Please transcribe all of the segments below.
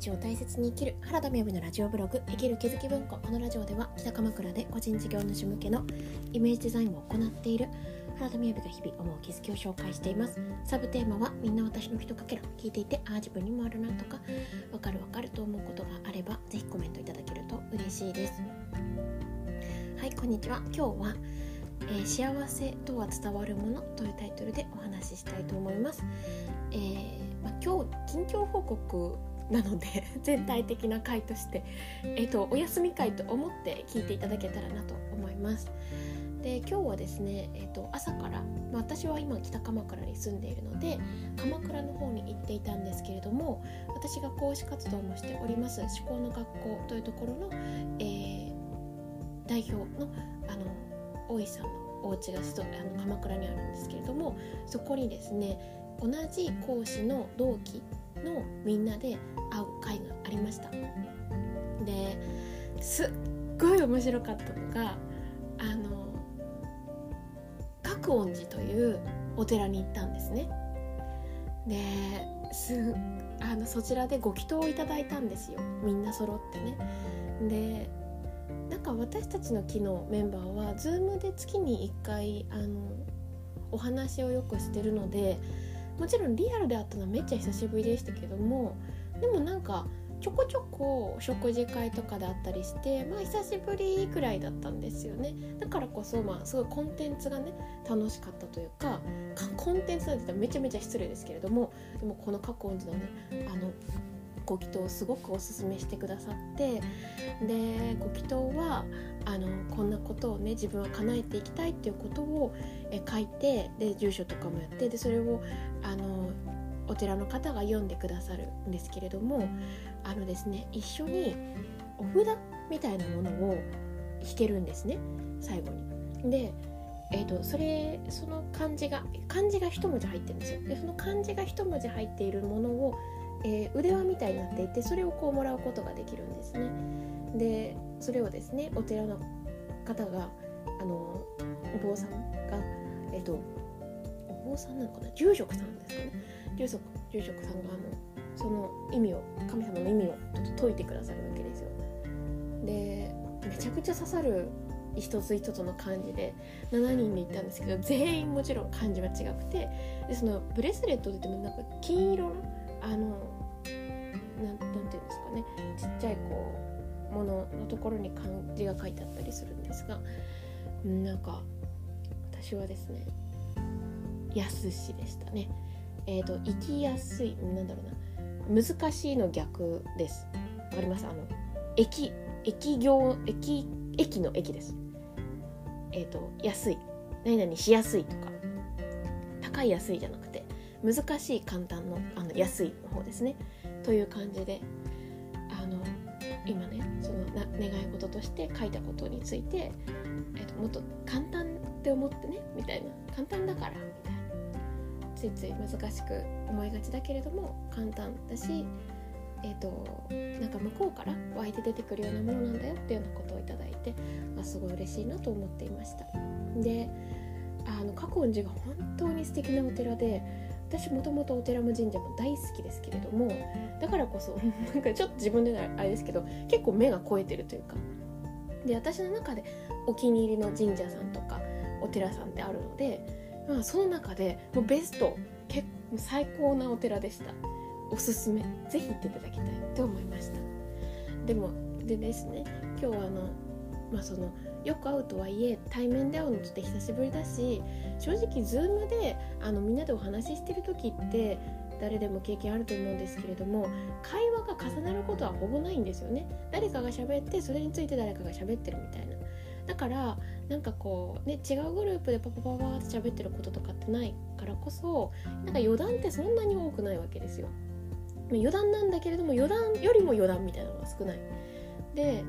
日を大切に生きる原田美由のラジオブログ生きる気づき文庫。このラジオでは北鎌倉で個人事業主向けのイメージデザインを行っている原田美由が日々思う気づきを紹介しています。サブテーマはみんな私の人かけら聞いていてああ自分にもあるなとかわかるわかると思うことがあればぜひコメントいただけると嬉しいです。はいこんにちは。今日はえー、幸せとは伝わるものというタイトルでお話ししたいと思います、えーまあ、今日近況報告なので 全体的な回として、えーと、お休み会と思って聞いていただけたらなと思います。で今日はですね、えーと、朝から、まあ、私は今北鎌倉に住んでいるので鎌倉の方に行っていたんですけれども私が講師活動もしております思考の学校というところの、えー、代表のあの大石さんのお家があの鎌倉にあるんですけれどもそこにですね同じ講師の同期のみんなで会う会がありました。ですっごい面白かったのがあの覚恩寺というお寺に行ったんですね。ですあのそちらでご祈祷をいただいたんですよ。みんな揃ってね。でなんか私たちの機のメンバーは Zoom で月に1回あのお話をよくしてるのでもちろんリアルで会ったのはめっちゃ久しぶりでしたけどもでもなんかちょこちょこ食事会とかであったりしてまあ久しぶりくらいだったんですよね。だからこそまあすごいコンテンツがね楽しかったというかコンテンツなんて言ったらめちゃめちゃ失礼ですけれどもでもこの過去のねあのご祈祷をすごくおすすめしてくださってでご祈祷はあのこんなことをね自分は叶えていきたいっていうことをえ書いてで住所とかもやってでそれをあのお寺の方が読んでくださるんですけれどもあのですね一緒にお札みたいなものを引けるんですね最後に。でえーと、それその漢字が漢字が一文字入ってるんですよでその漢字が一文字入っているものをえー、腕輪みたいになっていてそれをこうもらうことができるんですね。でそれをですねお寺の方があのお坊さんがえっ、とお坊さんなのかな？住職さんですかね？住職住職さんがあのその意味を神様の意味をちょっと解いてくださるわけですよ。でめちゃくちゃ刺さる一つ一つの漢字で7人で行ったんですけど全員もちろん漢字は違くてでそのブレスレットって言ってもなんか金色のあのなんなんていうんですかね。ちっちゃいこうもののところに漢字が書いてあったりするんですがなんか私はですね安しでしたね。えっ、ー、と生きやすいなんだろうな。難しいの逆です。わかります？あの駅駅業駅駅の駅です。えっ、ー、と安い。何々しやすいとか。高い安いじゃなくて難しい簡単のあの安いの方ですね。という感じであの今ねそのな願い事として書いたことについて、えっと、もっと簡単って思ってねみたいな。簡単だからみたいな。ついつい難しく思いがちだけれども簡単だしえーと、なんか向こうから湧いて出てくるようなものなんだよっていうようなことをいただいてあすごい嬉しいなと思っていました。であの過去寺が本当に素敵なお寺で私もともとお寺も神社も大好きですけれどもだからこそ なんかちょっと自分であれですけど結構目が肥えてるというか。で私の中でお気に入りの神社さんとかお寺さんってあるので、まあ、その中でもうベスト結構最高なお寺でした。おすすめ。ぜひ行っていただきたいと思いました。でもでですね今日はあのまあそのよく会うとはいえ対面で会うのちょっと久しぶりだし正直 Zoom であのみんなでお話ししてる時って誰でも経験あると思うんですけれども会話が重なることはほぼないんですよね。誰かが喋ってそれについて誰かが喋ってるみたいな。だからなんかこうね違うグループでパパパパって喋ってることとかってないからこそなんか余談ってそんなに多くないわけですよ。余談なんだけれども余談よりも余談みたいなのが少ない。で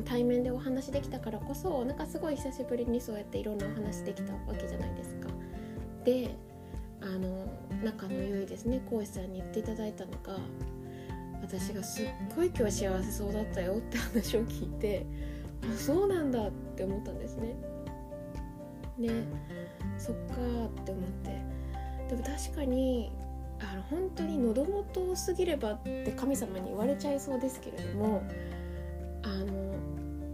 対面でお話できたからこそなんかすごい久しぶりにそうやっていろんなお話できたわけじゃないですか。であの仲の良いですね講師さんに言っていただいたのが私がすっごい今日幸せそうだったよって話を聞いてあそうなんだって思ったんですね。でそっかって思ってでも確かにあの本当に喉元を過ぎればって神様に言われちゃいそうですけれどもあの、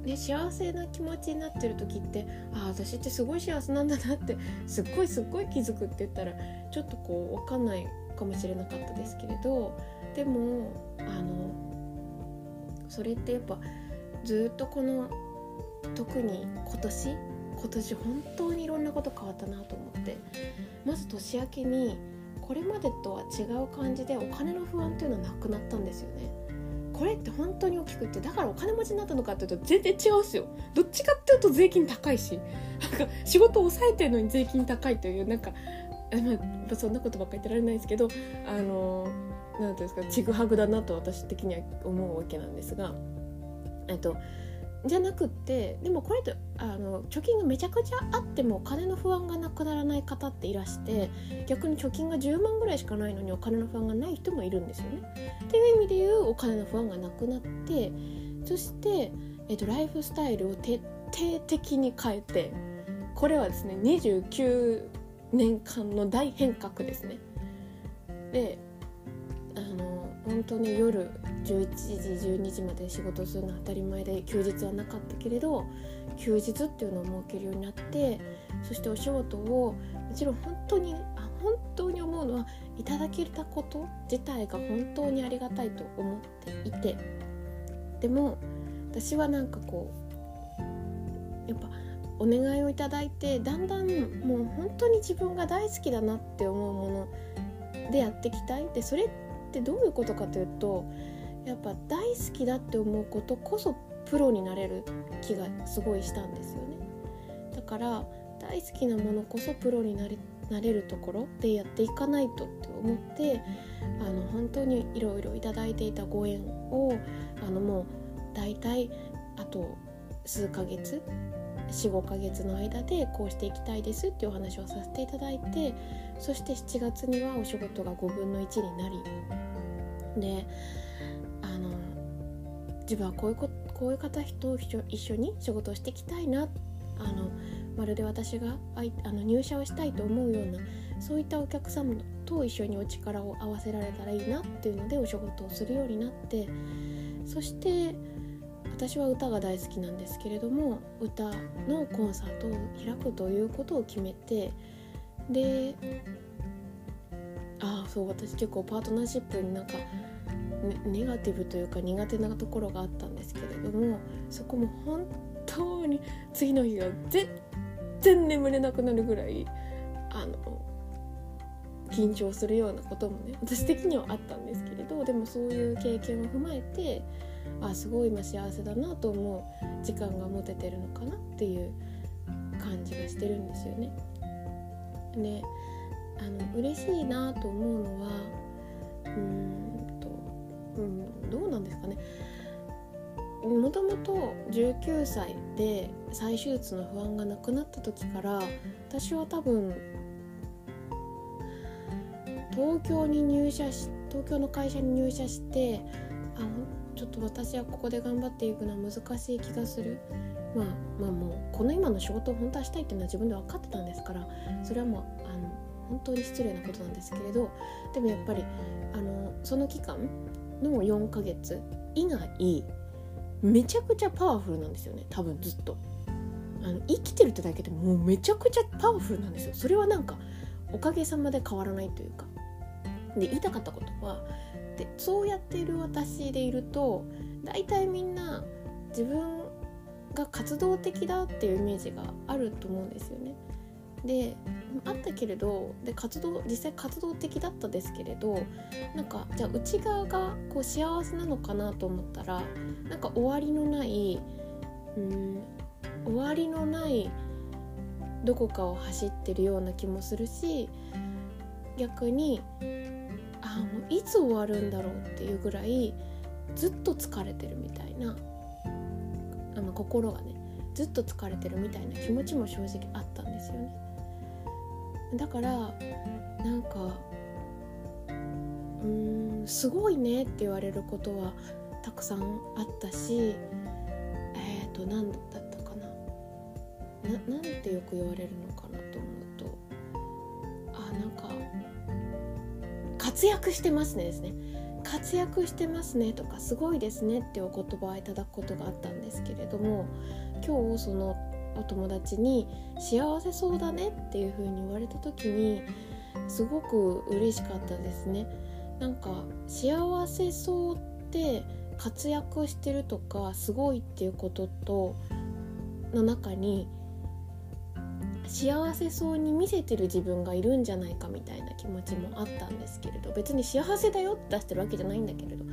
ね、幸せな気持ちになってる時ってああ私ってすごい幸せなんだなって すっごいすっごい気づくって言ったらちょっとこう分かんないかもしれなかったですけれどでもあのそれってやっぱずっとこの特に今年今年本当にいろんなこと変わったなと思ってまず年明けにこれまでとは違う感じでお金の不安っていうのはなくなったんですよね。これって本当に大きくってだからお金持ちになったのかっていうと全然違うっすよ。どっちかっていうと税金高いしなんか仕事を抑えてるのに税金高いというなんかまあ、そんなことばっかり言ってられないですけどあの何ていうんですかちぐはぐだなと私的には思うわけなんですがえっとじゃなくってでもこれってあの貯金がめちゃくちゃあってもお金の不安がなくならない方っていらして逆に貯金が10万ぐらいしかないのにお金の不安がない人もいるんですよね。っていう意味で言うお金の不安がなくなってそして、えっと、ライフスタイルを徹底的に変えてこれはですね29年間の大変革ですね。であの本当に夜11時12時まで仕事するのは当たり前で休日はなかったけれど休日っていうのを設けるようになってそしてお仕事をもちろん本当にあ本当に思うのはいただけたこと自体が本当にありがたいと思っていて。でも私はなんかこうやっぱお願いをいただいてだんだんもう本当に自分が大好きだなって思うものでやっていきたい。でそれってどういうことかというとやっぱ大好きだって思うことこそプロになれる気がすごいしたんですよね。だから大好きなものこそプロになれなれるところでやっていかないとって思ってあの本当にいろいろいただいていたご縁をあのもう大体あと数ヶ月45ヶ月の間でこうしていきたいですっていうお話をさせていただいてそして7月にはお仕事が5分の1になりで自分はこういうここういう方と一緒に仕事をしていきたいな。あのまるで私があいあの入社をしたいと思うようなそういったお客様と一緒にお力を合わせられたらいいなっていうのでお仕事をするようになってそして私は歌が大好きなんですけれども歌のコンサートを開くということを決めてでああそう私結構パートナーシップになんかネガティブというか苦手なところがあったんですけれどもそこも本当に次の日は全然眠れなくなるぐらいあの緊張するようなこともね私的にはあったんですけれどでもそういう経験を踏まえてあすごい今幸せだなと思う時間が持ててるのかなっていう感じがしてるんですよね。であの嬉しいなと思うのはうん、うん、どうなんですかね。もともと19歳で再手術の不安がなくなった時から私は多分東京に入社し東京の会社に入社してあちょっと私はここで頑張っていくのは難しい気がする。まあまあもうこの今の仕事を本当はしたいっていうのは自分で分かってたんですからそれはもうあの本当に失礼なことなんですけれどでもやっぱりあのその期間の4ヶ月以外めちゃくちゃパワフルなんですよね。多分ずっと。あの生きてるってだけでもうめちゃくちゃパワフルなんですよ。それはなんかおかげさまで変わらないというか。で言いたかったことはでそうやっている私でいると大体みんな自分が活動的だっていうイメージがあると思うんですよね。であったけれどで活動実際活動的だったですけれどなんかじゃあ内側がこう幸せなのかなと思ったらなんか終わりのないうん終わりのないどこかを走ってるような気もするし逆にあもういつ終わるんだろうっていうぐらいずっと疲れてるみたいなあの心がねずっと疲れてるみたいな気持ちも正直あったんですよね。だからなんかうーんすごいねって言われることはたくさんあったしえっ、ー、と何だったかな。なてよく言われるのかなと思うとあなんか活躍してますねですね。活躍してますねとかすごいですねってお言葉をいただくことがあったんですけれども今日そのお友達に「幸せそうだね」っていう風に言われた時にすごく嬉しかったですね。なんか幸せそうって活躍してるとかすごいっていうこととの中に幸せそうに見せてる自分がいるんじゃないかみたいな気持ちもあったんですけれど別に幸せだよって出してるわけじゃないんだけれど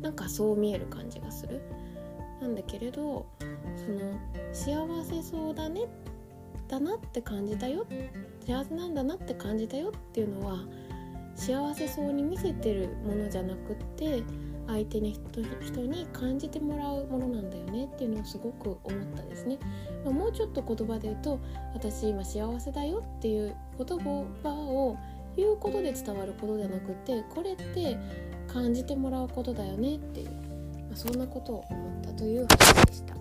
なんかそう見える感じがするなんだけれどその幸せそうだねだなって感じたよ幸せなんだなって感じたよっていうのは幸せそうに見せてるものじゃなくって相手に人に感じてもらうものなんだよねっていうのをすごく思ったですね、まあ、もうちょっと言葉で言うと私今幸せだよっていう言葉を言うことで伝わることじゃなくてこれって感じてもらうことだよねっていう、まあ、そんなことを思ったという話でした。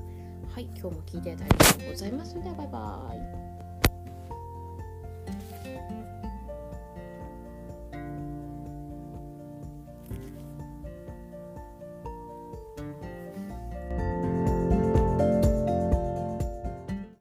はい今日も聞いていただきありがとうございます。それではバイバーイ。